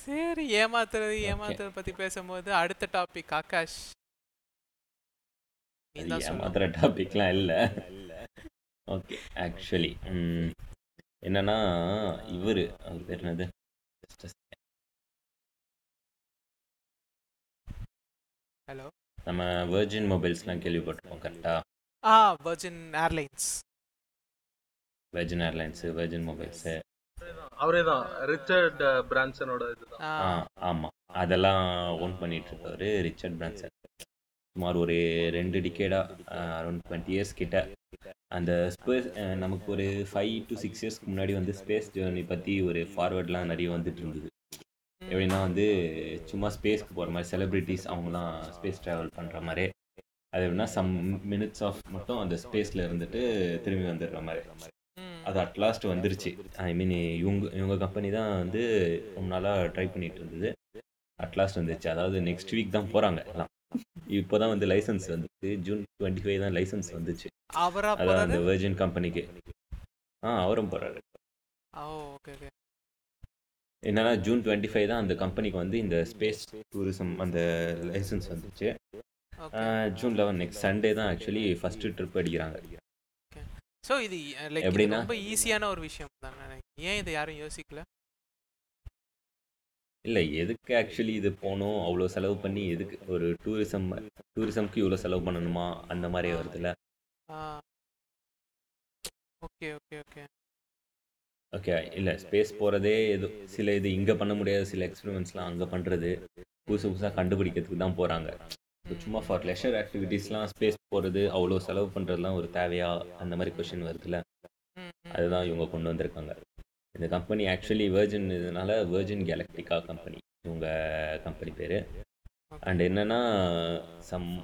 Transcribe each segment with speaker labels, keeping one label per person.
Speaker 1: சரி ஏமாத்துறது ஏமாத்துறது பத்தி பேசும்போது அடுத்த டாபிக் ஆகாஷ்.
Speaker 2: ஏமாத்துற டாபிக்லாம் இல்லை. ஓகே ஆக்சுவலி என்னன்னா இவர் அவர் பேர் என்னது.
Speaker 1: ஹலோ
Speaker 2: நம்ம வெர்ஜின் மொபைல்ஸ்லாம் கேள்விப்பட்டிருப்போம் கரெக்டாக
Speaker 1: ஆ Virgin Airlines
Speaker 2: Virgin Airlines Virgin Mobiles
Speaker 3: அவரே தான் ரிச்சர்ட் பிரான்சனோட இதுதான்.
Speaker 1: ஆ.
Speaker 2: ஆ ஆமாம் அதெல்லாம் ஓன் பண்ணிட்டு இருக்காரு ரிச்சர்ட் பிரான்சன். சுமார் ஒரு ரெண்டு டிகேடாக அரௌண்ட் டுவெண்ட்டி இயர்ஸ் கிட்ட. அந்த ஸ்பேஸ் நமக்கு ஒரு ஃபைவ் டு சிக்ஸ் இயர்ஸ்க்கு முன்னாடி வந்து ஸ்பேஸ் ஜேர்னி பற்றி ஒரு ஃபார்வர்ட்லாம் நிறைய வந்துட்டு இருந்தது. எப்படின்னா வந்து சும்மா ஸ்பேஸ்க்கு போகிற மாதிரி செலிப்ரிட்டிஸ் அவங்களாம் ஸ்பேஸ் ட்ராவல் பண்ணுற மாதிரி. அது எப்படின்னா சம் மினிட்ஸ் ஆஃப் மட்டும் அந்த ஸ்பேஸில் இருந்துட்டு திரும்பி வந்துடுற மாதிரி. அது அட்லாஸ்ட் வந்துருச்சு. ஐ மீன் இவங்க இவங்க கம்பெனி தான் வந்து ரொம்ப நாளாக ட்ரை பண்ணிட்டு இருந்தது. அட்லாஸ்ட் வந்துருச்சு. அதாவது நெக்ஸ்ட் வீக் தான் போகிறாங்க எல்லாம். இப்போ தான் வந்து லைசன்ஸ் வந்துச்சு. ஜூன் டுவெண்ட்டி ஃபைவ் தான் லைசன்ஸ் வந்துச்சு.
Speaker 1: அவரா
Speaker 2: அதான் அந்த வெர்ஜின் கம்பெனிக்கு ஆ அவரும் போகிறாரு என்னன்னா ஜூன் டுவெண்ட்டி ஃபைவ் தான் அந்த கம்பெனிக்கு வந்து இந்த ஸ்பேஸ் டூரிசம் அந்த லைசன்ஸ் வந்துச்சு. ஜூன் லெவன் நெக்ஸ்ட் சண்டே தான் ஆக்சுவலி ஃபர்ஸ்ட் ட்ரிப் அடிக்கிறாங்க.
Speaker 1: ஸோ இது லைக்? ரொம்ப ஈஸியான ஒரு விஷயம் தானே. ஏன் இதை யாரும் யோசிக்கல?
Speaker 2: இல்லை எதுக்கு ஆக்சுவலி இது போகணும்? அவ்வளோ செலவு பண்ணி எதுக்கு ஒரு டூரிசம் டூரிசம்க்கு இவ்வளோ செலவு பண்ணணுமா? அந்த மாதிரி வருதுல்ல.
Speaker 1: Okay okay okay.
Speaker 2: ஓகே இல்லை ஸ்பேஸ் போகிறதே எது சில இது இங்கே பண்ண முடியாத. சில எக்ஸ்பெரிமெண்ட்ஸ்லாம் அங்கே பண்ணுறது புதுசு புதுசாக கண்டுபிடிக்கிறதுக்கு தான் போகிறாங்க சும்மா ஃபார் லெஷர் ஆக்டிவிட்டீஸ்லாம் ஸ்பேஸ் போகிறது அவ்வளோ செலவு பண்ணுறதுலாம் ஒரு தேவையா? அந்த மாதிரி கொஷின் வருதுல்ல. அதுதான் இவங்க கொண்டு வந்திருக்காங்க. இந்த கம்பெனி ஆக்சுவலி வேர்ஜின் இதனால வெர்ஜின் கேலக்டிகா கம்பெனி இவங்க கம்பெனி பேர். அண்ட் என்னன்னா சம்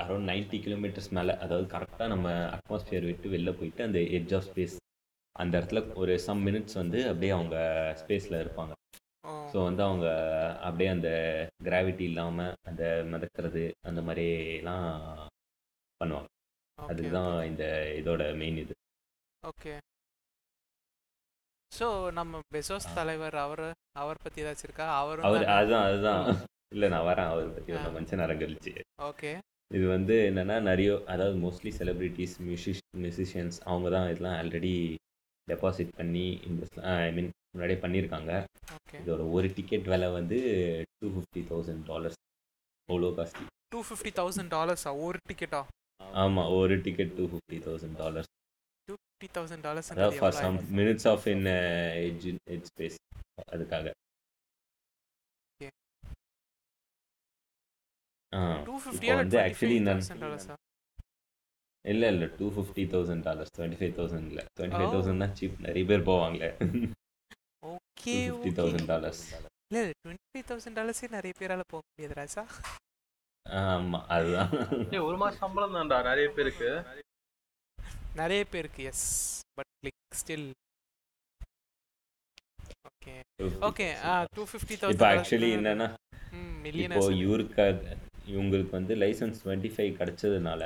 Speaker 2: அரௌண்ட் நைன்ட்டி கிலோமீட்டர்ஸ் மேலே அதாவது கரெக்டாக நம்ம அட்மாஸ்பியர் விட்டு வெளில போயிட்டு அந்த எட்ஜ் ஆஃப் ஸ்பேஸ் அந்த இடத்துல ஒரு சம் மினிட்ஸ் வந்து அப்படியே அவங்க ஸ்பேஸில் இருப்பாங்க. ஸோ வந்து அவங்க அப்படியே அந்த கிராவிட்டி இல்லாமல் அந்த மிதக்கிறது அந்த மாதிரிலாம் பண்ணுவாங்க. அதுதான் இந்த இதோட மெயின் இது.
Speaker 1: ஓகே. ஸோ நம்ம பெசோஸ் தலைவர் அவர் அவர் பத்தி ஏதாச்சும் இருக்கா?
Speaker 2: அவர்
Speaker 1: தானே?
Speaker 2: அதுதான் அதுதான். இல்லை நான் வரேன் அவர் பற்றி. ஒரு கொஞ்ச நேரம் கழிச்சு
Speaker 1: ஓகே.
Speaker 2: இது வந்து என்னன்னா நிறைய அதாவது மோஸ்ட்லி செலிபிரிட்டிஸ் மியூசிஷ் மியூசிஷியன்ஸ் அவங்க தான் இதெல்லாம் ஆல்ரெடி டெபாசிட் பண்ணி இன்வெஸ்ட் ஐ மீன் முன்னாடியே பண்ணியிருக்காங்க. இதோட ஒரு டிக்கெட் விலை வந்து டூ ஃபிஃப்டி தௌசண்ட் டாலர்ஸ் அவ்வளோ காஸ்ட்லி.
Speaker 1: டூ ஃபிஃப்டி தௌசண்ட் டாலர்ஸா ஒரு டிக்கெட்டா
Speaker 2: ஆமாம் ஒரு ticket two fifty thousand dollars
Speaker 1: two fifty thousand dollars
Speaker 2: அதாவது for some minutes of in edge edge space அதுக்காக. வந்து ஆக்சுவலி இல்லை இல்லை two fifty thousand dollars twenty five thousand இல்லை. Twenty five. தௌசண்ட் தான் சீப் நிறைய பேர் போவாங்களே.
Speaker 1: ஓகே
Speaker 2: ஃபிஃப்டி தௌசண்ட் டாலர்ஸ்
Speaker 1: இல்லை டுவெண்ட்டி ஃபைவ் தௌசண்ட் டாலர்ஸே நிறைய பேரால போக முடியாது ராசா
Speaker 2: ஆமாம் அதுதான்.
Speaker 3: ஒரு மாசம் சம்பளம் தான்டா நிறைய பேருக்கு.
Speaker 1: நிறைய பேருக்கு yes but like still okay okay two fifty
Speaker 2: இப்போ
Speaker 1: தௌசண்ட்
Speaker 2: ஆக்சுவலி என்னன்னா இப்போ
Speaker 1: மில்லியனர்ஸ்
Speaker 2: இவருக்கு அது- இவங்களுக்கு வந்து லைசன்ஸ் டுவெண்ட்டி ஃபைவ் கிடைச்சதுனால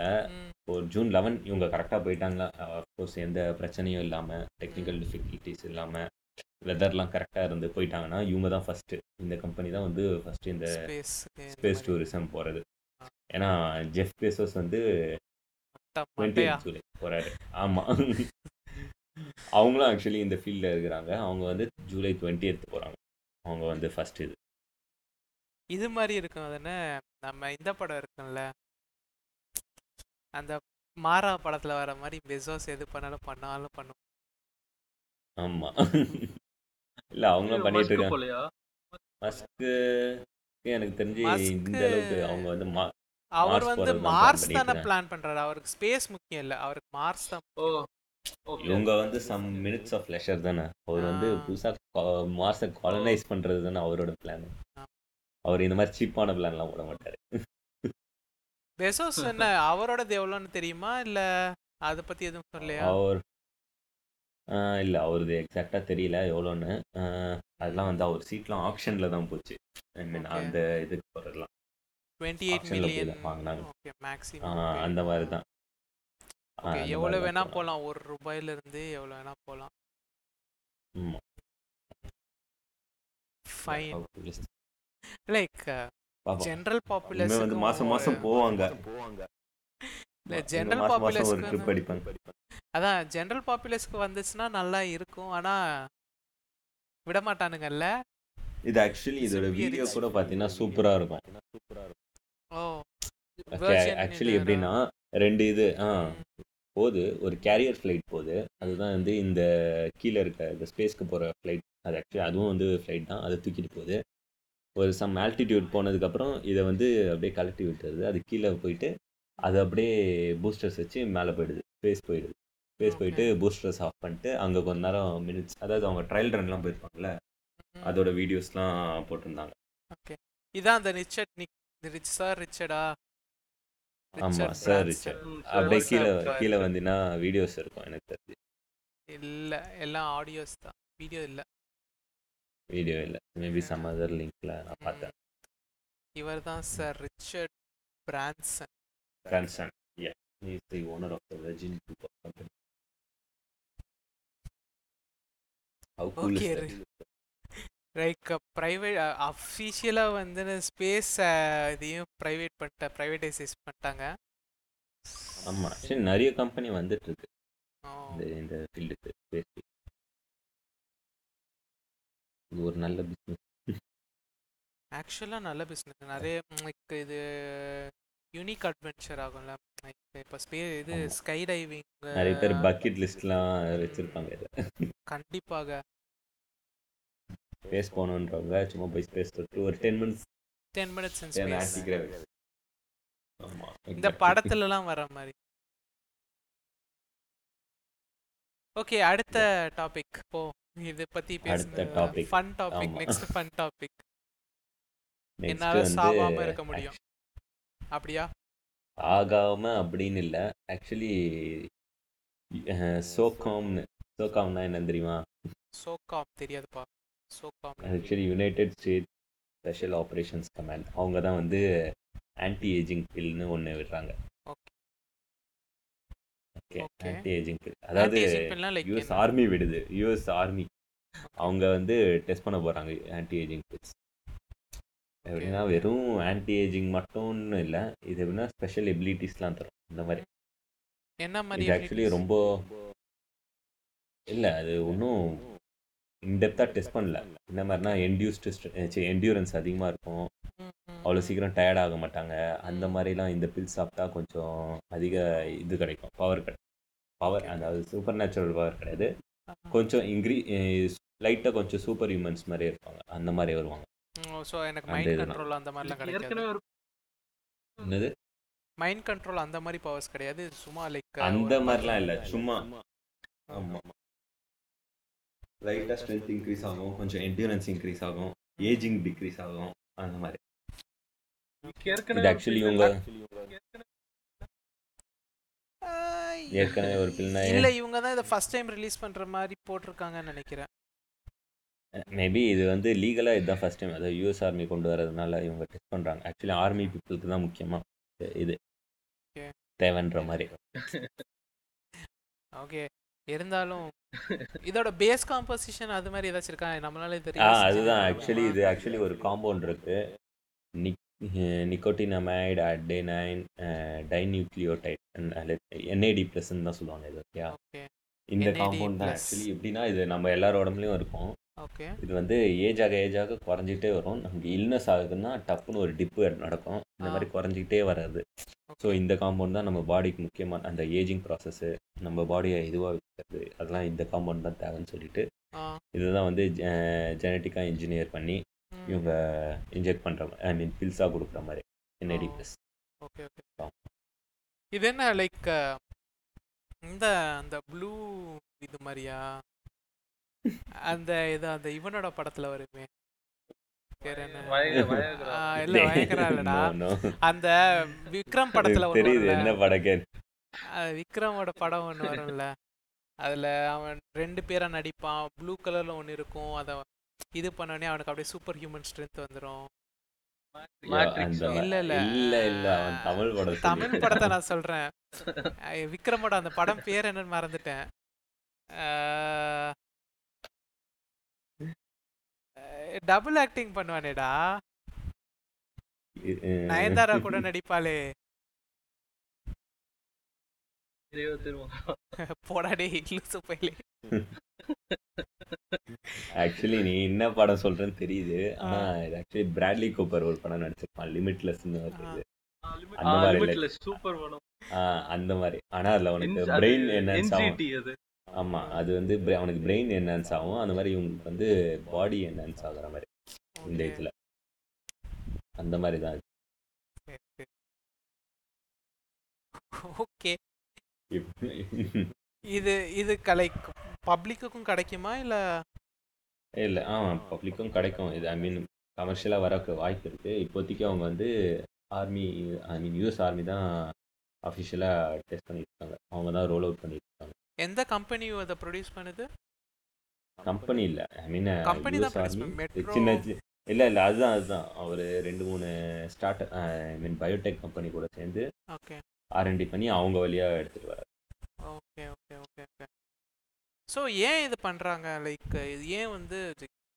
Speaker 2: இப்போ ஜூன் லெவன் இவங்க கரெக்டாக போயிட்டாங்க அஃப்கோர்ஸ் எந்த பிரச்சனையும் இல்லாமல் டெக்னிக்கல் டிஃபிகல்ட்டிஸ் இல்லாமல் வெதர்லாம் கரெக்டாக இருந்து போயிட்டாங்கன்னா இவங்க தான் ஃபஸ்ட்டு இந்த கம்பெனி தான் வந்து ஃபஸ்ட்டு இந்த
Speaker 1: ஸ்பேஸ்
Speaker 2: டூரிசம் போகிறது ஏன்னா ஜெஃப் பேசோஸ் வந்து டுவெண்ட்டி ஜூலை போகிறாரு ஆமாம் அவங்களும் ஆக்சுவலி இந்த ஃபீல்டில் இருக்கிறாங்க. அவங்க வந்து ஜூலை டுவெண்ட்டி எடுத்து போகிறாங்க அவங்க வந்து ஃபர்ஸ்ட் இது.
Speaker 1: இது மாதிரி இருக்கும். அது என்ன? நம்ம இந்த படம் இருக்கும்ல. அந்த மாறா படத்துல வர மாதிரி பெசோஸ் எது பண்ணாலும் பண்ணாலும் பண்ணும்
Speaker 2: ஆமாம் இல்லை அவங்களும் பண்ணிட்டு
Speaker 3: மஸ்கு
Speaker 2: இருக்காங்க.
Speaker 3: போலையா?
Speaker 2: மஸ்க்கு எனக்கு தெரிஞ்சு இந்த அளவுக்கு அவங்க வந்து மா
Speaker 1: அவர்
Speaker 2: மார்ஸ்
Speaker 1: வந்து
Speaker 2: போறது தான் plan
Speaker 1: மார்ஸ்
Speaker 2: பண்ணிட்டு
Speaker 1: தானே
Speaker 2: இருக்காங்க.
Speaker 1: பிளான் பண்றாரு. அவருக்கு ஸ்பேஸ் முக்கியம் இல்ல. அவருக்கு மார்ஸ் தான்
Speaker 3: ஓ ஓகே.
Speaker 2: இவங்க வந்து சம் மினிட்ஸ் ஆஃப் லெஷர் தானே. அவர் வந்து
Speaker 1: ஆ.
Speaker 2: புதுசாக மார்ஸை காலனைஸ் பண்ணுறது தானே அவரோட பிளான். அவர் இந்த மாதிரி சீப்பான பிளான்லாம் போட மாட்டார்.
Speaker 1: பெசோஸ் என்ன அவரோடது எவ்வளோன்னு தெரியுமா? இல்ல அதை பத்தி எதுவும் சொல்லலையா?
Speaker 2: அவர் இல்லை அவரது எக்ஸாக்டாக தெரியல எவ்வளோன்னு. அதெல்லாம் வந்து அவர் சீட்லாம் ஆப்ஷனில் தான் போச்சு. ஐ மீன். அந்த இதுக்கு போகிறதுலாம் அந்த மாதிரி தான்.
Speaker 1: எவ்வளோ வேணா. போகலாம் ஒரு ரூபாயில இருந்து எவ்வளோ வேணா போகலாம்
Speaker 2: list.
Speaker 1: லைக் ஜென்ரல் பாப்புலர்ஸ்
Speaker 2: வந்து மாசம் மாசம் போவாங்க.
Speaker 1: இல்ல ஜென்ரல்
Speaker 2: அடிப்பாங்க.
Speaker 1: அதான் ஜென்ரல் பாப்புலர்ஸ்க்கு வந்துச்சுன்னா நல்லா இருக்கும். ஆனா விட மாட்டானுங்கல்ல
Speaker 2: இது ஆக்சுவலி இதோட வீடியோ கூட பார்த்தீங்கன்னா சூப்பரா இருக்கும்.
Speaker 1: ஓ
Speaker 2: ஆக்சுவலி எப்படின்னா ரெண்டு இது ஆ போகுது. ஒரு கேரியர் ஃப்ளைட் போகுது. அதுதான் வந்து இந்த கீழே இருக்க இந்த ஸ்பேஸ்க்கு போகிற ஃப்ளைட் அது ஆக்சுவலி அதுவும் வந்து ஃப்ளைட் தான். அதை தூக்கிட்டு போகுது. ஒரு சம் ஆல்டிடியூட் போனதுக்கப்புறம் இதை வந்து அப்படியே கலட்டி விட்டுருது. அது கீழே போயிட்டு அது அப்படியே பூஸ்டர்ஸ் வச்சு மேலே போயிடுது. ஸ்பேஸ் போயிடுது. ஸ்பேஸ். போயிட்டு பூஸ்டர்ஸ் ஆஃப் பண்ணிட்டு அங்கே கொஞ்ச நேரம் மினிட்ஸ் அதாவது அவங்க ட்ரையல் ரன்லாம் போயிருப்பாங்கல்ல அதோட வீடியோஸ்லாம் போட்டிருந்தாங்க.
Speaker 1: ஓகே இதான் அந்த ரிச்சர்ட் நிக் ரிச் சார் ரிச்சர்டா?
Speaker 2: ஆமாம் சார் ரிச்சர்ட். அப்படியே கீழே கீழே வந்தீங்கன்னா வீடியோஸ் இருக்கும் எனக்கு தெரிஞ்சு.
Speaker 1: இல்ல எல்லாம் ஆடியோஸ் தான். வீடியோ இல்ல.
Speaker 2: வீடியோ இல்லை. மேபி சம் அதர் லிங்க்ல நான் பார்த்தேன்.
Speaker 1: இவர் தான் sir Richard Branson.
Speaker 2: Branson. Yeah, he is the owner of the Virgin Group of company. How cool
Speaker 1: Okay,
Speaker 2: is that?
Speaker 1: Like private அஃபிஷியலாக வந்து ஸ்பேஸ் இதையும் ப்ரைவேட் பண்ணிட்ட ப்ரைவேட்டைசைஸ் பண்ணிட்டாங்க.
Speaker 2: ஆமா சரி நிறைய கம்பெனி வந்துட்டு இருக்கு இந்த இந்த ஃபீல்டுக்கு ஸ்பேஸ் இது ஒரு நல்ல பிஸ்னஸ்
Speaker 1: ஆக்சுவலாக நல்ல பிஸ்னஸ் நிறைய லைக் இது யூனிக் அட்வென்ச்சர் ஆகும்ல. இப்போ ஸ்பே இது. ஸ்கை டைவிங்
Speaker 2: நிறைய பேர் பக்கெட் லிஸ்ட்லாம் வச்சிருப்பாங்க இதை.
Speaker 1: கண்டிப்பாக.
Speaker 2: ஸ்பேஸ் போகணுன்றவங்க சும்மா போய் ஸ்பேஸ் தொட்டு ஒரு ten minutes
Speaker 1: ten minutes space இந்த படத்துலலாம் வர மாதிரி. ஓகே அடுத்த டாபிக் போ இது பத்தி
Speaker 2: topic.
Speaker 1: Fun topic. Next fun topic என்னால சாவாம இருக்க முடியும். அப்படியா?
Speaker 2: ஆகாம அப்படின்னு இல்லை. ஆக்சுவலி சோகாம்னு சோகாம்னா என்னன்னு தெரியுமா?
Speaker 1: சோகாம் தெரியாதுப்பா. SOCOM
Speaker 2: actually United State special operations command அவங்க தான் வந்து ஆன்டி ஏஜிங் பில்னு ஒன்று விடுறாங்க. ஓகே. ஆன்டி ஏஜிங் பில் அதாவது யூஎஸ் ஆர்மி விடுது. யூஎஸ் ஆர்மி அவங்க வந்து டெஸ்ட் பண்ண போகிறாங்க ஆன்டி ஏஜிங் பில்ஸ் எப்படின்னா வெறும் ஆன்டி ஏஜிங் மட்டும்னு இல்லை. இது எப்படின்னா ஸ்பெஷல் எபிலிட்டிஸ்லாம் தரும் இந்த மாதிரி.
Speaker 1: என்ன மாதிரி
Speaker 2: இது ஆக்சுவலி ரொம்ப இல்லை அது ஒன்றும் இன்டெப்த்தாக டெஸ்ட் பண்ணல. இந்த மாதிரினா என்டியூஸ்டு என்டியூரன்ஸ் அதிகமாக இருக்கும். அவ்வளோ சீக்கிரம் டயர்ட் ஆக மாட்டாங்க. அந்த மாதிரிலாம் இந்த பில் சாப்பிட்டா கொஞ்சம் அதிக இது கிடைக்கும் பவர் கிடைக்கும் பவர் அதாவது சூப்பர் நேச்சுரல் பவர் கிடையாது கொஞ்சம் இன்க்ரீ லைட்டாக கொஞ்சம் சூப்பர் ஹியூமன்ஸ் மாதிரி இருப்பாங்க. அந்த மாதிரி வருவாங்க.
Speaker 1: ஸோ எனக்கு மைண்ட். கண்ட்ரோல் அந்த மாதிரிலாம் கிடைக்காது.
Speaker 2: என்னது?
Speaker 1: மைண்ட் கண்ட்ரோல் அந்த மாதிரி பவர்ஸ் கிடையாது. இது சும்மா லைக்
Speaker 2: அந்த மாதிரிலாம் இல்லை. சும்மா. ஆமாம் லைட்டாக ஸ்ட்ரென்த் இன்க்ரீஸ் ஆகும். கொஞ்சம் என்டியூரன்ஸ் இன்க்ரீஸ் ஆகும். ஏஜிங் டிக்ரீஸ் ஆகும். அந்த மாதிரி.
Speaker 3: ஏற்கனவே
Speaker 2: இது ஆக்சுவலி உங்க
Speaker 3: ஏற்கனவே
Speaker 2: ஒரு பில்னா
Speaker 1: இல்ல இவங்க தான் இதை ஃபர்ஸ்ட் டைம் ரிலீஸ் பண்ற மாதிரி போட்டிருக்காங்கன்னு நினைக்கிறேன்.
Speaker 2: மேபி இது வந்து லீகலாக இதுதான் ஃபர்ஸ்ட் டைம் அதாவது யூஎஸ் ஆர்மி கொண்டு வரதுனால இவங்க டெஸ்ட் பண்ணுறாங்க ஆக்சுவலி ஆர்மி பீப்புளுக்கு தான் முக்கியமாக இது. தேவைன்ற மாதிரி.
Speaker 1: ஓகே இருந்தாலும் இதோட பேஸ் காம்போசிஷன் அது மாதிரி ஏதாச்சும் இருக்கா? நம்மளால இது
Speaker 2: ஆ அதுதான். ஆக்சுவலி? இது ஆக்சுவலி ஒரு காம்பவுண்ட் இருக்கு. Nic nicotinamide adenine dinucleotide NAD ப்ளஸ்ன்னு தான் சொல்லுவாங்க இது ஓகேயா
Speaker 1: ஓகே
Speaker 2: இந்த. காம்பவுண்ட் தான் ஆக்சுவலி எப்படின்னா இது நம்ம எல்லார் உடம்புலையும் இருக்கும்.
Speaker 1: ஓகே.
Speaker 2: இது வந்து ஏஜ் ஆக ஏஜ் ஆக குறைஞ்சிட்டே வரும். நமக்கு இல்னஸ் ஆகுதுன்னா டப்புன்னு ஒரு டிப்பு நடக்கும். இந்த
Speaker 1: ஆ.
Speaker 2: மாதிரி குறைஞ்சிக்கிட்டே வராது. ஸோ இந்த காம்பவுண்ட் தான் நம்ம பாடிக்கு முக்கியமான அந்த ஏஜிங் ப்ராசஸ்ஸு நம்ம பாடியை இதுவாக வச்சுக்கிறது அதெல்லாம் இந்த காம்பவுண்ட் தான் தேவைன்னு சொல்லிட்டு
Speaker 1: ஆ.
Speaker 2: இதுதான் வந்து ஜெனட்டிக்காக இன்ஜினியர் பண்ணி
Speaker 1: ம்,
Speaker 2: இவங்க இன்ஜெக்ட் பண்ணுற ஐ மீன் பில்ஸாக கொடுக்குற மாதிரி.
Speaker 1: ஓ.
Speaker 2: Plus
Speaker 1: okay okay. இது என்ன லைக் இந்த அந்த ப்ளூ இது மாதிரியா? அந்த இது அந்த இவனோட படத்துல வருமே. இல்ல இல்லடா. அந்த விக்ரம் படத்துல ஒண்ணு
Speaker 2: தெரியுது. என்ன படக்கே
Speaker 1: அது விக்ரமோட படம் ஒன்று வரும்ல. அதில் அவன் ரெண்டு பேரா நடிப்பான். ப்ளூ கலரில் ஒன்று இருக்கும். அதை இது பண்ணோடனே அவனுக்கு அப்படியே சூப்பர் ஹியூமன் ஸ்ட்ரென்த்.
Speaker 2: அந்த
Speaker 1: இல்ல, இல்ல.
Speaker 2: இல்ல இல்ல அவன் தமிழ் படம்
Speaker 1: தமிழ். படத்தை நான் சொல்கிறேன் விக்ரமோட அந்த படம் பேர் என்னன்னு மறந்துட்டேன். Double acting பண்ணுவானேடா. நயன்தாரா கூட நடிப்பாளே.
Speaker 3: தெரியவா தெரியுமா
Speaker 1: போடா டேய் லூசு பையலே.
Speaker 2: ஆக்சுவலி நீ என்ன படம் சொல்றேன்னு தெரியுது. ஆனா இது ஆக்சுவலி பிராட்லி கூப்பர் ஒரு படம் நடிச்சிருப்பான். லிமிட்லெஸ்னு வருது அந்த மாதிரி
Speaker 3: சூப்பர் படம்.
Speaker 2: ஆஹ் அந்த மாதிரி. ஆனா அதுல பிரெயின் என்ஹான்ஸ்
Speaker 3: NCT அது
Speaker 2: ஆமா வந்து அவனுக்கு பிரெயின் என்ஹான்ஸ் ஆகும். அந்த மாதிரி இவங்களுக்கு வந்து பாடி என்ஹான்ஸ் ஆகுற மாதிரி இந்த
Speaker 1: Okay.
Speaker 2: இதுல. அந்த மாதிரி தான்.
Speaker 1: சரி, சரி. ஓகே இது இது கலை பப்ளிக்குக்கும் கிடைக்குமா இல்ல?
Speaker 2: இல்லை ஆ பப்ளிக்கும் கிடைக்கும். இது ஐ மீன் கமர்ஷியலாக வரக்கு வாய்ப்பு இருக்கு. இப்போதைக்கு அவங்க வந்து army I mean US army தான் அஃபிஷியலாக டெஸ்ட் பண்ணிட்டு இருக்காங்க. அவங்க தான் ரோல் அவுட் பண்ணிட்டு இருக்காங்க.
Speaker 1: எந்த கம்பெனி அதை ப்ரொடியூஸ் பண்ணுது?
Speaker 2: கம்பெனி இல்லை. ஐ மீன்
Speaker 1: Company தான்
Speaker 2: சின்ன இல்லை இல்லை அதுதான் அதுதான். அவர் ரெண்டு மூணு start I mean biotech company கூட சேர்ந்து
Speaker 1: ஓகே
Speaker 2: ஆர்என்டி பண்ணி அவங்க வழியாக எடுத்துகிட்டு வர
Speaker 1: okay okay okay okay so ஏன் இது பண்ணுறாங்க லைக் இது ஏன் வந்து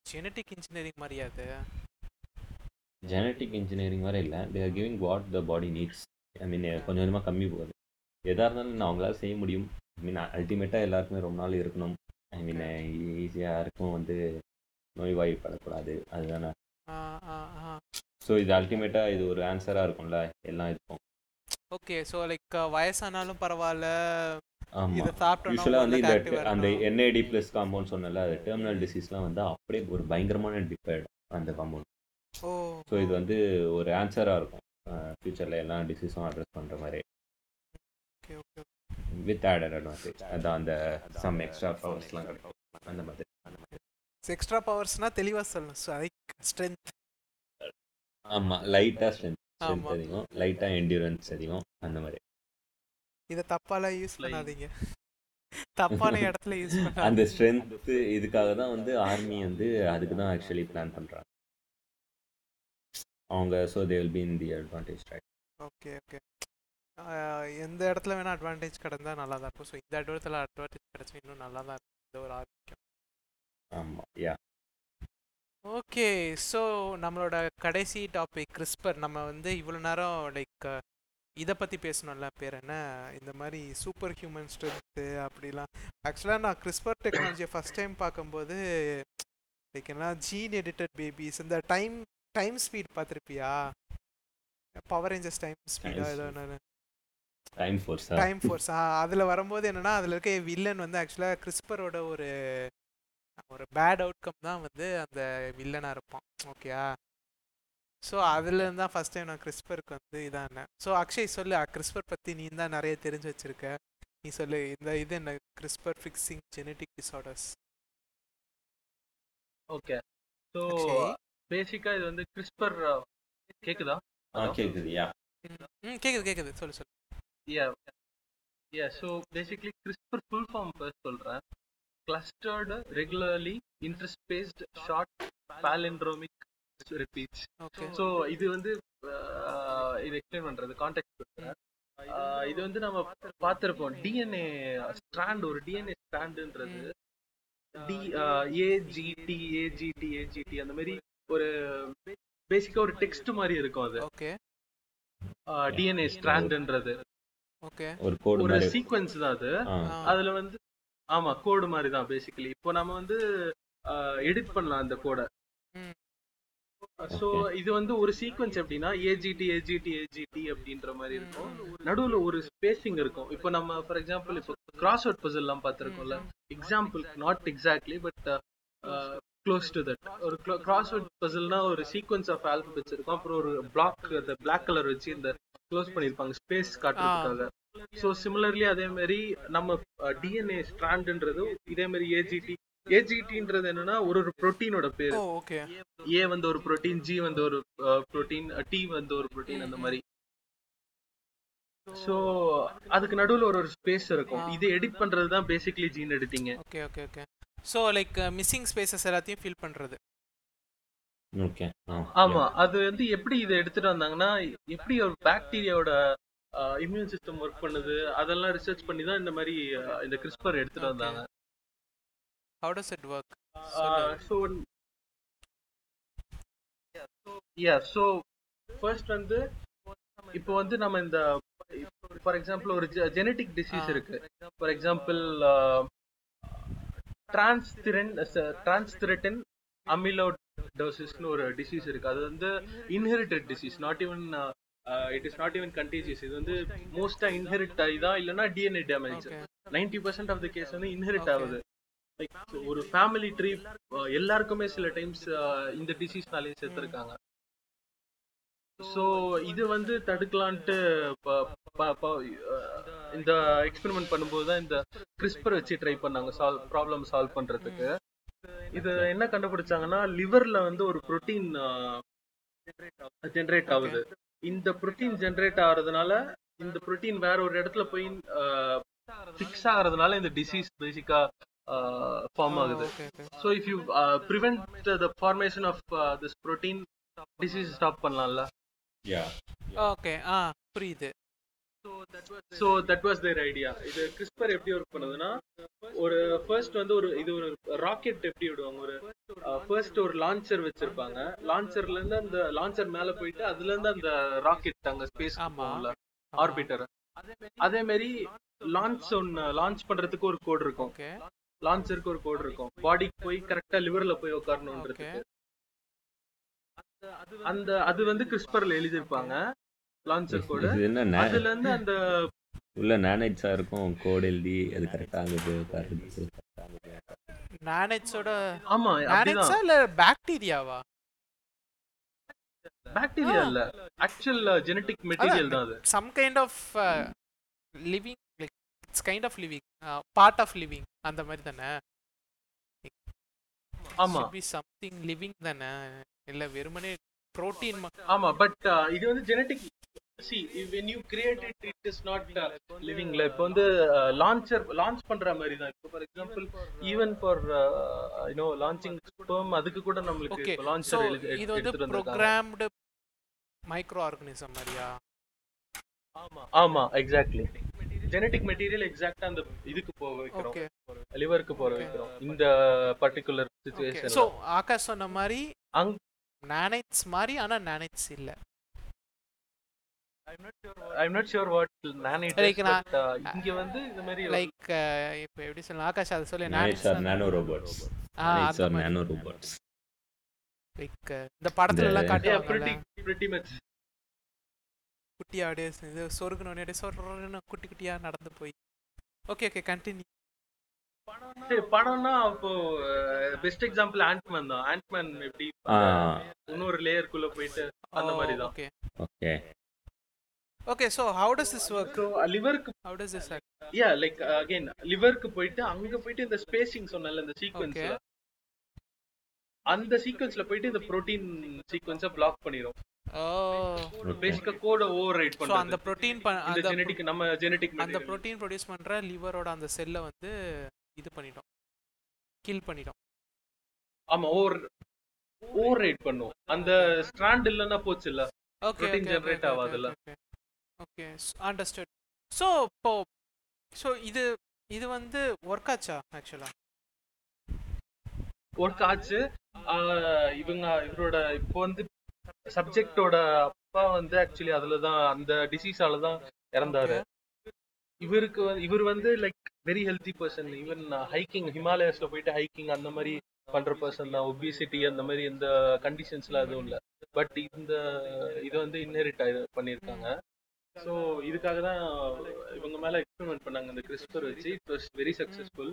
Speaker 1: ஜெனட்டிக் இன்ஜினியரிங் மாதிரியா அது?
Speaker 2: ஜெனட்டிக் இன்ஜினியரிங் வரை இல்லை. They are giving what the body needs I mean கொஞ்சம் கொஞ்சமாக கம்மி போகுது. எதாக இருந்தாலும் அவங்களால செய்ய முடியும். ஐ மீன் அல்டிமேட்டாக எல்லாருக்குமே ரொம்ப நாள் இருக்கணும். ஐ மீன் ஈஸியாக யாருக்கும் வந்து நோய்வாய்ப்படக்கூடாது. அதுதானே. ஸோ இது அல்டிமேட்டாக இது ஒரு ஆன்சராக இருக்கும்ல எல்லாம் இருக்கும்
Speaker 1: ஓகே ஸோ லைக் வயசானாலும் பரவாயில்ல.
Speaker 2: யூஸ்வலாக வந்து இந்த அந்த. என்ஏடி ப்ளஸ் காம்பவுண்ட் சொன்னல அது டெர்மினல் டிசீஸ்லாம் வந்து அப்படியே ஒரு பயங்கரமான டிஃபைட் அந்த காம்பவுண்ட் ஸோ இது வந்து ஒரு ஆன்சராக இருக்கும். ஃப்யூச்சரில் எல்லா டிசீஸும் அட்ரஸ் பண்ணுற மாதிரி. வித் ஆடட் அட்வான்டேஜ் அதான் அந்த சம் எக்ஸ்ட்ரா பவர்ஸ்லாம் கிடைக்கும் அந்த மாதிரி
Speaker 1: எக்ஸ்ட்ரா பவர்ஸ்னா தெளிவாக சொல்லணும். ஸோ லைக் ஸ்ட்ரென்த்
Speaker 2: ஆமாம் லைட்டாக ஸ்ட்ரென்த் ஸ்ட்ரென்த்
Speaker 1: ஆமா.
Speaker 2: அதிகம். லைட்டாக என்டியூரன்ஸ் அதிகம். அந்த மாதிரி.
Speaker 1: இதை தப்பாலாம் யூஸ் பண்ணாதீங்க. தப்பான இடத்துல யூஸ் பண்ணாதீங்க.
Speaker 2: அந்த ஸ்ட்ரென்த்து இதுக்காக தான் வந்து ஆர்மி வந்து அதுக்கு தான் ஆக்சுவலி பிளான் பண்ணுறாங்க அவங்க so they will be in the advantage right
Speaker 1: okay okay எந்த இடத்துல வேணால் அட்வான்டேஜ் கிடந்தா நல்லா தான் இருக்கும். ஸோ இந்த இடத்துல அட்வான்டேஜ் கிடச்சி இன்னும் நல்லா தான் இருக்கும். இந்த ஒரு ஆரோக்கியம்
Speaker 2: ஆமாம் யா
Speaker 1: ஓகே ஸோ நம்மளோட கடைசி டாபிக் கிறிஸ்பர் நம்ம வந்து இவ்வளோ நேரம் லைக் இதை பற்றி பேசணும்ல பேர் என்ன? இந்த மாதிரி சூப்பர் ஹியூமன் ஸ்ட்ரென்த்து அப்படிலாம் ஆக்சுவலாக நான் கிறிஸ்பர் டெக்னாலஜியை ஃபஸ்ட் டைம் பார்க்கும்போது லைக் என்ன ஜீன் எடிட்டட் பேபிஸ் இந்த டைம் டைம் ஸ்பீட் பார்த்துருப்பியா? பவர் ரேஞ்சர்ஸ் டைம் ஸ்பீடா
Speaker 2: Time
Speaker 1: ஏதோ. ஒன்று
Speaker 2: டைம் ஃபோர்ஸ்
Speaker 1: டைம் ஃபோர்ஸ் அதில் வரும்போது என்னன்னா அதில் இருக்க வில்லன் வந்து ஆக்சுவலாக கிறிஸ்பரோட ஒரு ஒரு பேட் அவுட்கம் தான் வந்து அந்த வில்லனாக இருப்பான். ஓகேயா ஸோ அதுலேருந்து தான் ஃபஸ்ட் டைம் நான் கிறிஸ்பருக்கு வந்து இதானேன் ஸோ அக்ஷய் சொல்லு கிறிஸ்பர் பற்றி நீ தான் நிறைய தெரிஞ்சு வச்சிருக்க. நீ சொல்லு இந்த இது என்ன? CRISPR fixing genetic disorders
Speaker 3: okay so basically இது வந்து கிறிஸ்பர் கேக்குதா?
Speaker 2: ஆ கேட்குது யா
Speaker 1: ம் கேட்குது கேட்குது சொல்லு சொல்லு.
Speaker 3: Yeah yeah so basically CRISPR full form first சொல்றேன். Clustered regularly interspaced short palindromic repeats so இது வந்து ஆஹ், இது எக்ஸ்பிளைன் பண்றது கான்டெக்ட் இது வந்து நம்ம பார்த்திருப்போம். டிஎன்ஏ ஸ்ட்ராண்ட் ஒரு டிஎன்ஏ ஸ்ட்ராண்டுன்றது டி ஏஜிடி ஏஜிடி ஏஜிடி அந்த மாதிரி ஒரு பேசிக்கா ஒரு டெக்ஸ்ட் மாதிரி இருக்கும் அது.
Speaker 1: ஓகே
Speaker 3: டிஎன்ஏ ஸ்ட்ராண்ட்ன்றது
Speaker 1: ஓகே
Speaker 2: ஒரு கோடு
Speaker 3: ஒரு சீக்வன்ஸ் தான் அது. அதுல வந்து ஆமா கோடு மாதிரி தான் பேசிக்கலி இப்போ நம்ம வந்து எடிட் பண்ணலாம் அந்த கோடை. சோ இது வந்து ஒரு சீக்வன்ஸ் எப்படின்னா ஏஜிடி ஏஜிடி ஏஜிடி அப்படின்ற மாதிரி இருக்கும். நடுவுல ஒரு ஸ்பேசிங் இருக்கும். இப்போ நம்ம ஃபார் எக்ஸாம்பிள் இப்போ கிராஸ் அவுட் பசில் எல்லாம் பார்த்திருக்கோம்ல example not exactly but close to that ஒரு கிராஸ் அவுட் பசில்னா ஒரு சீக்வன்ஸ் ஆஃப் ஆல்பபெட்ஸ் இருக்கும். அப்புறம் ஒரு பிளாக் அந்த பிளாக் கலர் வச்சு இந்த க்ளோஸ் பண்ணிருப்பாங்க ஸ்பேஸ் காட்டுறதுக்காக. ஸோ சிமிலர்லி அதே மாதிரி நம்ம டிஎன்ஏ ஸ்ட்ராண்ட்ன்றது இதே மாதிரி ஏஜிடி ஏஜிடின்றது என்னன்னா ஒரு ஒரு புரோட்டீனோட பேரு. ஏ வந்து ஒரு புரோட்டீன் ஜி வந்து ஒரு புரோட்டீன் டி வந்து ஒரு புரோட்டீன் அந்த மாதிரி சோ அதுக்கு நடுவுல ஒரு ஒரு ஸ்பேஸ் இருக்கும். இது எடிட் பண்றது தான் basically gene editing
Speaker 1: okay okay okay. So like missing spaces எல்லாத்தையும் ஃபில் பண்ணுறது
Speaker 2: ஓகே
Speaker 3: ஆமா அது வந்து எப்படி இதை எடுத்துட்டு வந்தாங்கன்னா எப்படி ஒரு பாக்டீரியாவோட இம்யூன் சிஸ்டம் ஒர்க் பண்ணுது? அதெல்லாம் ரிசர்ச் பண்ணி தான் இந்த மாதிரி இந்த கிறிஸ்பர் எடுத்துட்டு. வந்தாங்க.
Speaker 1: How does it work
Speaker 3: so yeah so first வந்து இப்போ வந்து நம்ம இந்த ஃபார் எக்ஸாம்பிள் ஒரு ஜெனட்டிக் டிசீஸ். இருக்கு. ஃபார் எக்ஸாம்பிள் டிரான்ஸ்திரன் டிரான்ஸ்திரட்டின் அமிலோடோசிஸ்னு ஒரு டிசீஸ் இருக்கு. அது வந்து inherited disease not even it is not even contagious இது வந்து மோஸ்டா இன்ஹெரிட் ஆகி தான் இல்லைன்னா DNA damage ninety percent of the case வந்து இன்ஹெரிட். ஆகுது. லைக் ஒரு ஃபேமிலி ட்ரீ எல்லாருக்குமே சில டைம்ஸ் இந்த டிசீஸ்னாலே செத்துருக்காங்க. ஸோ இது வந்து தடுக்கலான்ட்டு இந்த எக்ஸ்பெரிமெண்ட் பண்ணும்போது தான் இந்த கிறிஸ்பர் வச்சு ட்ரை பண்ணாங்க சால்வ் ப்ராப்ளம் சால்வ் பண்றதுக்கு. இது என்ன கண்டுபிடிச்சாங்கன்னா லிவர்ல வந்து ஒரு புரோட்டீன் ஜென்ரேட் ஆகுது. இந்த புரோட்டீன் ஜென்ரேட் ஆகுறதுனால இந்த புரோட்டீன் வேற ஒரு இடத்துல போய் ஃபிக்ஸ் ஆகுறதுனால இந்த டிசீஸ் பேசிக்கா ஃபார்ம் ஆகுது. So if you prevent the formation of this protein disease stop பண்ணலாம்ல.
Speaker 2: யா
Speaker 1: ஓகே ஆ புரியுது.
Speaker 3: So that was their idea இது கிறிஸ்பர் எப்படி ஒர்க் பண்ணுதுன்னா ஒரு ஃபர்ஸ்ட் வந்து ஒரு இது ஒரு ராக்கெட் எப்படி விடுவாங்க ஒரு ஃபர்ஸ்ட் ஒரு லான்ச்சர் வச்சிருப்பாங்க. லான்ச்சர்ல இருந்து அந்த லான்ச்சர் மேல போயிட்டு அதுல இருந்து அந்த ராக்கெட் அங்க ஸ்பேஸ் ஆர்பிட்டர் அதே மாதிரி லான்ச் ஒன்னு லான்ச் பண்றதுக்கு ஒரு கோட் இருக்கும். லான்ச்சருக்கு ஒரு கோட் இருக்கும். பாடிக்கு போய் கரெக்டா லிவர்ல போய் உட்காரணுன்றதுக்கு அந்த அது வந்து கிறிஸ்பர்ல எழுதியிருப்பாங்க. லான்ச்சர் கோடு
Speaker 2: இது என்ன நே-
Speaker 3: அதுல இருந்து அந்த
Speaker 2: உள்ள நேனைட்ஸா இருக்கும் கோட் எழுதி அது கரெக்டா அங்க போய் உட்காருது
Speaker 1: நானெட்ஸோட
Speaker 3: ஆமா
Speaker 1: நானெட்ஸா
Speaker 3: அப்படிதான்
Speaker 1: இல்ல பாக்டீரியாவா
Speaker 3: பாக்டீரியா இல்ல. ஆக்சுவல் ஜெனடிக் மெட்டீரியல் தான் அது.
Speaker 1: Some kind of living like it's kind of living part of living அந்த மாதிரி தானே?
Speaker 3: ஆமா.
Speaker 1: பி சம்திங் லிவிங் தானே? இல்ல வெறுமனே புரோட்டீன்
Speaker 3: ஆமா பட் இது வந்து ஜெனடிக் சி when you create it it is not uh, living ல இப்போ வந்து லான்ச்சர் லான்ச் பண்ற மாதிரி தான். இப்போ for example even for you know launching sperm அதுக்கு கூட நம்மளுக்கு லான்ச்சர்
Speaker 1: இது வந்து ப்ரோக்ராம்டு மைக்ரோ ஆர்கனிசம் மாதிரியா?
Speaker 3: ஆமா. எக்ஸாக்ட்லி ஜெனடிக் மெட்டீரியல் எக்ஸாக்ட்டா அந்த இதுக்கு போக வைக்கிறோம். லிவருக்கு போற. வைக்கிறோம். இந்த
Speaker 1: ஓகே
Speaker 3: சுச்சுவேஷன்
Speaker 1: ஆகாஷ் சொன்ன மாதிரி நானெட்ஸ் மாதிரி ஆனா நானெட்ஸ் இல்ல.
Speaker 3: ஐம் நாட் ஷூர் வாட்
Speaker 1: நான்-
Speaker 3: பட் இங்க வந்து இந்த மாதிரி
Speaker 1: லைக் இப்போ எப்படி சொல்லலாம் ஆகாஷ் அதை சொல்லி
Speaker 2: nano robots
Speaker 1: ah
Speaker 2: nano robots
Speaker 1: like இந்த படத்துல எல்லாம்
Speaker 3: pretty much.
Speaker 1: குட்டியா அப்படியே இது சொருகுனோடனே அப்படியே சொருன்னு குட்டி குட்டியா நடந்து போய். ஓகே ஓகே கண்டினியூ
Speaker 3: படம்னா அப்போ பெஸ்ட் எக்ஸாம்பிள் ஆண்ட்மேன் தான். ஆண்ட்மேன் எப்படி இன்னொரு லேயருக்குள்ள போயிட்டு அந்த மாதிரி தான்.
Speaker 1: Okay
Speaker 2: okay
Speaker 1: so how does this work
Speaker 3: so லிவருக்கு
Speaker 1: how does this work
Speaker 3: yeah like again லிவருக்கு போயிட்டு அங்க போயிட்டு இந்த ஸ்பேசிங் சொன்னல இந்த சீக்வென்ஸ்ல
Speaker 1: Okay.
Speaker 3: அந்த சீக்வென்ஸ்ல போயிட்டு இந்த புரோட்டீன் சீக்வென்ஸை பிளாக் பண்ணிரும். Basically code overwrite
Speaker 1: so அந்த ப்ரோட்டீன் அந்த
Speaker 3: ஜெனடிக் நம்ம ஜெனடிக்
Speaker 1: அந்த ப்ரோட்டீன் ப்ரொடியூஸ் பண்ற லிவரோட அந்த செல்லை வந்து இது பண்ணிடும் கில் பண்ணிடும்
Speaker 3: ஆமா ஓவர் ஓவர் ரைட் பண்ணும் அந்த ஸ்ட்ராண்ட் இல்லன்னா போச்சு இல்ல
Speaker 1: ஓகே
Speaker 3: Protein generate ஆகாதுல்ல.
Speaker 1: ஓகே அண்டர்ஸ்டுட் ஸோ இப்போ ஸோ இது இது வந்து ஒர்க் ஆச்சா ஆக்சுவலா
Speaker 3: ஒர்க் ஆச்சு. இவங்க இவரோட இப்போ வந்து சப்ஜெக்டோட அப்பா வந்து ஆக்சுவலி அதுல தான் அந்த டிசீஸால தான் இறந்தாரு. இவருக்கு இவர் வந்து like very healthy person even hiking ஹிமாலயஸ்ல போயிட்டு ஹைக்கிங் அந்த மாதிரி பண்ற பர்சன் தான். ஒபிசிட்டி அந்த மாதிரி இந்த கண்டிஷன்ஸ்ல எதுவும் இல்ல. பட் இந்த இது வந்து இன்ஹெரிட் பண்ணியிருக்காங்க. ஸோ இதுக்காக தான் இவங்க மேல எக்ஸ்பெரிமெண்ட் பண்ணாங்க. இந்த கிறிஸ்பர் வச்சு. இட் வாஸ் வெரி சக்சஸ்ஃபுல்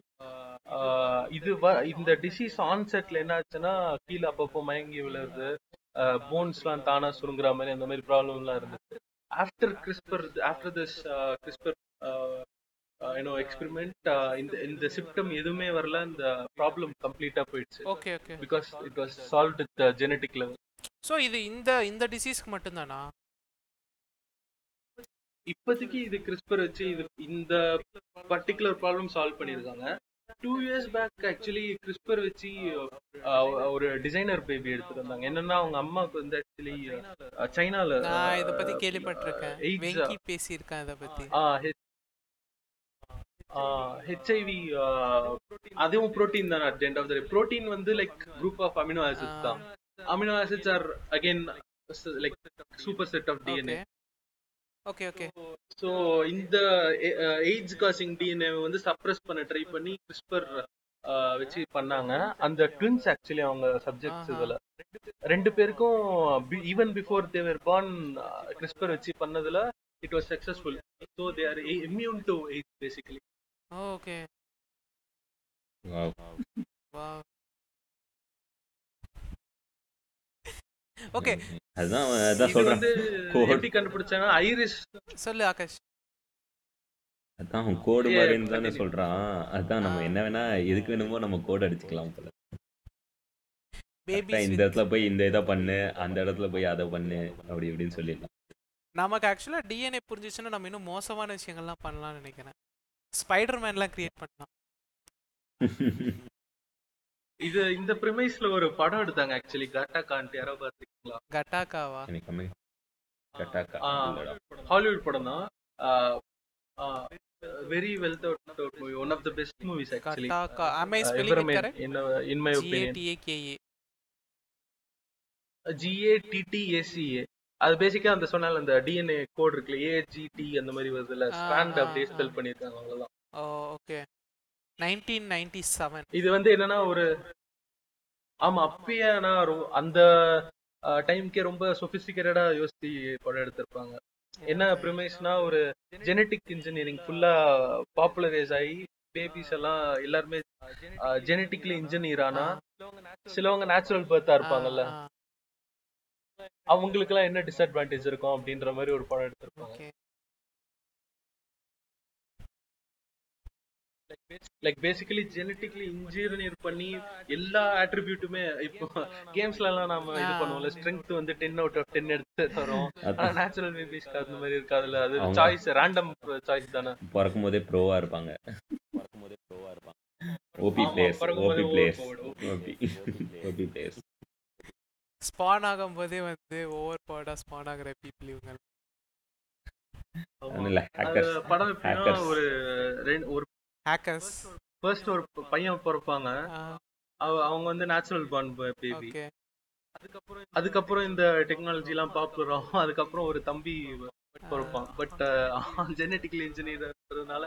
Speaker 3: இது வ- இந்த டிசீஸ் ஆன்செட்ல என்ன ஆச்சுன்னா கீழே அப்பப்போ மயங்கி விழுறது போன்ஸ்லாம் தானா சுருங்குற மாதிரி அந்த மாதிரி ப்ராப்ளம்லாம் இருந்துச்சு. After CRISPR after this CRISPR you know experiment இந்த இந்த சிம்டம் எதுவுமே வரல. இந்த ப்ராப்ளம் கம்ப்ளீட்டா போயிடுச்சு.
Speaker 1: Okay okay.
Speaker 3: Because it was solve with genetic level
Speaker 1: so இது இந்த இந்த டிசீஸ்க்கு மட்டும்தானா?
Speaker 3: இப்போதைக்கு இது கிறிஸ்பர் வச்சு இது இந்த பர்டிகுலர் ப்ராப்ளம் சால்வ் பண்ணியிருக்காங்க. Two years back actually CRISPR வச்சு ஒரு டிசைனர் பேபி எடுத்துட்டு வந்தாங்க. என்னன்னா அவங்க அம்மாவுக்கு வந்து ஆக்சுவலி சைனால
Speaker 1: நான் இத பத்தி கேள்விப்பட்டிருக்கேன். வெங்கி பேசியிருக்கேன் இத பத்தி.
Speaker 3: ஹெச்ஐவி அதுவும் புரோட்டீன் தான் at end of the protein வந்து like group of amino acids தான். Amino acids are again like super set of DNA
Speaker 1: okay okay
Speaker 3: so இந்த ஏஜ் காசிங் டிஎன்ஏ வந்து சப்ரஸ் பண்ண ட்ரை பண்ணி கிறிஸ்பர் வச்சு பண்ணாங்க. அந்த ட்வின்ஸ் ஆக்சுவலி அவங்க சப்ஜெக்ட்ஸ். இதுல. ரெண்டு பேருக்கும் even before they were born CRISPR வச்சு பண்ணதுல it was successful so they are immune to age basically
Speaker 1: okay okay.
Speaker 2: அதுதான் அதான்
Speaker 3: இது
Speaker 2: சொல்றேன்.
Speaker 3: எப்படி கண்டுபிடிச்சாங்கன்னா ஐரிஸ்
Speaker 1: சொல்லு ஆகாஷ்.
Speaker 2: அதான் கோடு மாதிரின்னு தானே. சொல்றான். அதான் நம்ம. என்ன வேணா எதுக்கு வேணுமோ நம்ம கோட் அடிச்சுக்கலாம் போல. இந்த இடத்துல போய் இந்த இதை பண்ணு அந்த இடத்துல போய் அதை பண்ணு அப்படி இப்படின்னு சொல்லிடலாம்.
Speaker 1: நமக்கு ஆக்சுவலாக டிஎன்ஏ புரிஞ்சிச்சுன்னா நம்ம இன்னும் மோசமான விஷயங்கள்லாம் பண்ணலாம்னு நினைக்கிறேன். ஸ்பைடர் மேன்லாம் கிரியேட் பண்ணலாம்.
Speaker 3: இது இந்த ப்ரிமைஸ்ல ஒரு படம் எடுத்தாங்க ஆக்சுவலி காட்டா காண்ட் யாரோ பாத்தீங்களா
Speaker 1: கட்டாக்காவா
Speaker 2: கட்டாக்கா.
Speaker 3: ஹாலிவுட் படம் தான். Very well தவுட் movie one of the best movies actually
Speaker 1: Gattaca am I spelling it correct?
Speaker 3: In my opinion
Speaker 1: ஜிஏடிஏகேஏ
Speaker 3: ஜிஏடிடிஏசிஏ அது பேசிக்கா அந்த சொன்னால அந்த டிஎன்ஏ கோட் இருக்குல்ல ஏஜிடி அந்த மாதிரி வருதுல்ல
Speaker 1: ஆ,
Speaker 3: ஸ்ட்ராண்ட் அப்படியே. ஸ்பெல் பண்ணிருக்காங்க அவ்வளவுதான்.
Speaker 1: Okay nineteen ninety seven.
Speaker 3: இது வந்து என்னன்னா ஒரு ஆமா அப்பயே நான் அந்த டைம்க்கே ரொம்ப சொபிஸ்டிகேட்டடா யோசிச்சு படம் எடுத்திருப்பாங்க. என்ன ப்ரிமைஸ்னா ஒரு ஜெனட்டிக் இன்ஜினியரிங் ஃபுல்லா பாப்புலரைஸ் ஆகி பேபிஸ் எல்லாம் எல்லாருமே ஜெனட்டிக்லி இன்ஜினியர் ஆனா சிலவங்க நேச்சுரல் பர்த்தா இருப்பாங்கல்ல. அவங்களுக்கு எல்லாம் என்ன டிஸ்அட்வான்டேஜ் இருக்கும் அப்படின்ற மாதிரி ஒரு படம் எடுத்திருப்பாங்க. லைக் பேசிக்கலி ஜெனட்டிக்லி இன்ஜினியர் பண்ணி எல்லா ஆட்ரிபியூட்டுமே இப்போ கேம்ஸ்ல எல்லாம் நாம இது. பண்ணுவோம்ல ஸ்ட்ரென்த் வந்து டென் அவுட் ஆஃப் டென் எடுத்து தரோம். ஆனா நேச்சுரல் பேபிஸ்க்கு அந்த மாதிரி இருக்காதுல்ல அது சாய்ஸ் ரேண்டம் சாய்ஸ் தானே.
Speaker 2: பிறக்கும் போதே ப்ரோவா இருப்பாங்க. பிறக்கும் போதே ப்ரோவா இருப்பாங்க. OP players OP players OP OP players
Speaker 1: spawn ஆகும்போதே வந்து ஓவர் பவர்டா ஸ்பான் ஆகுற பீப்புள் இவங்க.
Speaker 3: படம் எப்படின்னா. ஒரு ரெண்டு- ஒரு
Speaker 1: ஹேக்கர்ஸ்
Speaker 3: ஃபர்ஸ்ட் ஒரு பையன் பிறப்பாங்க. அவ- அவங்க வந்து நேச்சுரல் பார்ன் பேபி
Speaker 1: ஓகே
Speaker 3: அதுக்கப்புறம் இந்த டெக்னாலஜி எல்லாம் பாப்புலர் ஆகும். அதுக்கப்புறம் ஒரு தம்பி பிறப்பான். பட் ஜெனட்டிக்கலி இன்ஜினியர்ன்றதுனால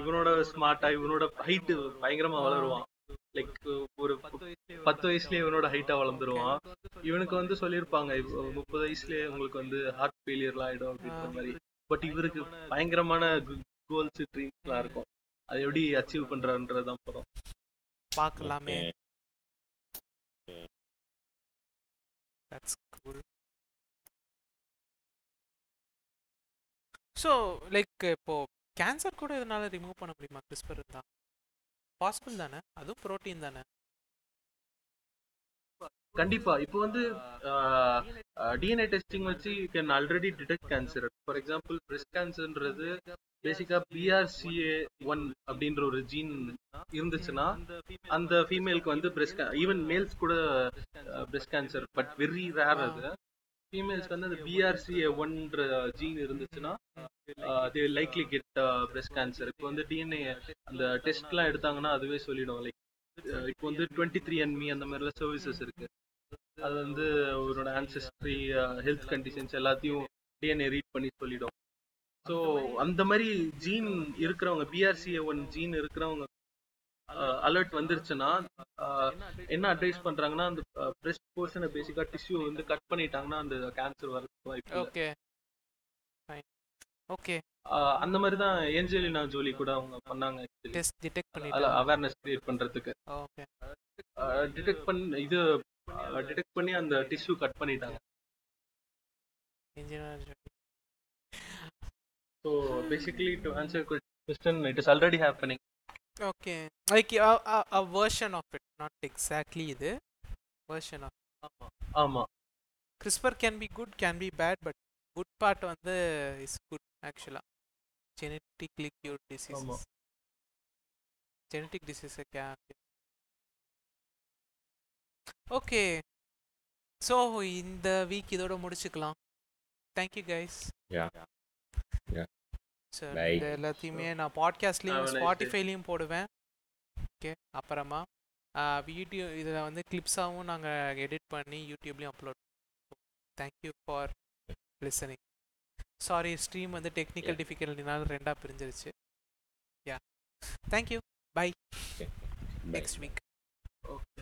Speaker 3: இவனோட ஸ்மார்ட்டா இவனோட ஹைட் பயங்கரமா வளருவான். லைக் ஒரு பத்து வயசுலயே இவனோட ஹைட்டா வளர்ந்துருவான். இவனுக்கு வந்து சொல்லியிருப்பாங்க முப்பது வயசுலயே உங்களுக்கு வந்து ஹார்ட் ஃபெயிலியர்லாம் ஆயிடும் அப்படின்ற மாதிரி. பட் இவருக்கு பயங்கரமான கோல்ஸ் ட்ரீம்ஸ்லாம் இருக்கும். அது எப்படி அச்சீவ் பண்றாருன்றதுதான் படம்
Speaker 1: பார்க்கலாமே. தட்ஸ் கூல் ஸோ லைக் இப்போ கேன்சர் கூட இதனால ரிமூவ் பண்ண முடியுமா? கிறிஸ்பர் இருந்தா. பாசிபிள் தானே? அதுவும் புரோட்டீன் தானே?
Speaker 3: கண்டிப்பா. இப்போ வந்து டிஎன்ஏ டெஸ்டிங் வச்சு you can already detect cancer for example breast கேன்சர்ன்றது basically BRCA one அப்படின்ற ஒரு ஜீன் இருந்துச்சுன்னா அந்த ஃபீமேலுக்கு வந்து பிரஸ்ட் ஈவன் மேல்ஸ் கூட breast cancer but very rare அது. ஃபீமேல்ஸ்க்கு வந்து அந்த பிஆர்சிஏ ஒன்ற ஜீன் இருந்துச்சுன்னா they likely get breast cancer இப்போ வந்து டிஎன்ஏ அந்த டெஸ்ட்லாம் எடுத்தாங்கன்னா அதுவே சொல்லிடும். லைக் இப்போ வந்து டுவெண்ட்டி த்ரீ அன்மி அந்த மாதிரிலாம் சர்வீசஸ் இருக்கு. அது வந்து அவரோட ஆன்செஸ்ட்ரி ஹெல்த் கண்டிஷன்ஸ் எல்லாத்தையும் டிஎன்ஏ ரீட் பண்ணி சொல்லிடும். ஸோ அந்த மாதிரி ஜீன் இருக்கிறவங்க பிஆர்சிஏ ஒன் ஜீன் இருக்கிறவங்க அலர்ட் வந்துருச்சுன்னா ஆஹ், என்ன அட்வைஸ் பண்றாங்கன்னா அந்த பிரெஸ்ட் போர்ஷனை பேசிக்கா டிஷ்யூ வந்து கட் பண்ணிட்டாங்கன்னா அந்த கேன்சர் வர வாய்ப்பு.
Speaker 1: ஓகே ஓகே
Speaker 3: ஆஹ், அந்த மாதிரி தான் ஏஞ்சலினா ஜோலி கூட அவங்க பண்ணாங்க
Speaker 1: டெஸ்ட் டிடெக்ட் பண்ணிட்டு
Speaker 3: அவேர்னஸ் கிரியேட் பண்றதுக்கு.
Speaker 1: ஓகே
Speaker 3: டிடெக்ட் பண்ணி இது டிடெக்ட் பண்ணி அந்த டிஷ்யூ கட் பண்ணிட்டாங்க. So basically to answer question it is already happening
Speaker 1: okay like a version of it not exactly இது. வெர்ஷன் ஆஃப்
Speaker 3: ஆமா
Speaker 1: CRISPR can be good can be bad but good part வந்து is good ஆக்சுவலாக genetically cure
Speaker 3: ஆமா.
Speaker 1: Diseases genetic டிசீஸை K okay. So இந்த week இதோட முடிச்சுக்கலாம். Thank you guys
Speaker 2: Yeah. Yeah.
Speaker 1: Sir
Speaker 2: Bye.
Speaker 1: இது எல்லாத்தையுமே நான் பாட்காஸ்ட்லேயும். ஸ்பாட்டிஃபைலையும் போடுவேன். ஓகே அப்புறமா வீடியோ இதில் வந்து கிளிப்ஸாகவும் நாங்கள் எடிட் பண்ணி யூடியூப்லேயும் upload thank you for listening sorry stream வந்து டெக்னிக்கல்
Speaker 2: Yeah.
Speaker 1: டிஃபிகல்ட்டினால ரெண்டாக பிரிஞ்சிருச்சு. Yeah thank you bye
Speaker 2: Bye.
Speaker 1: Next week
Speaker 3: okay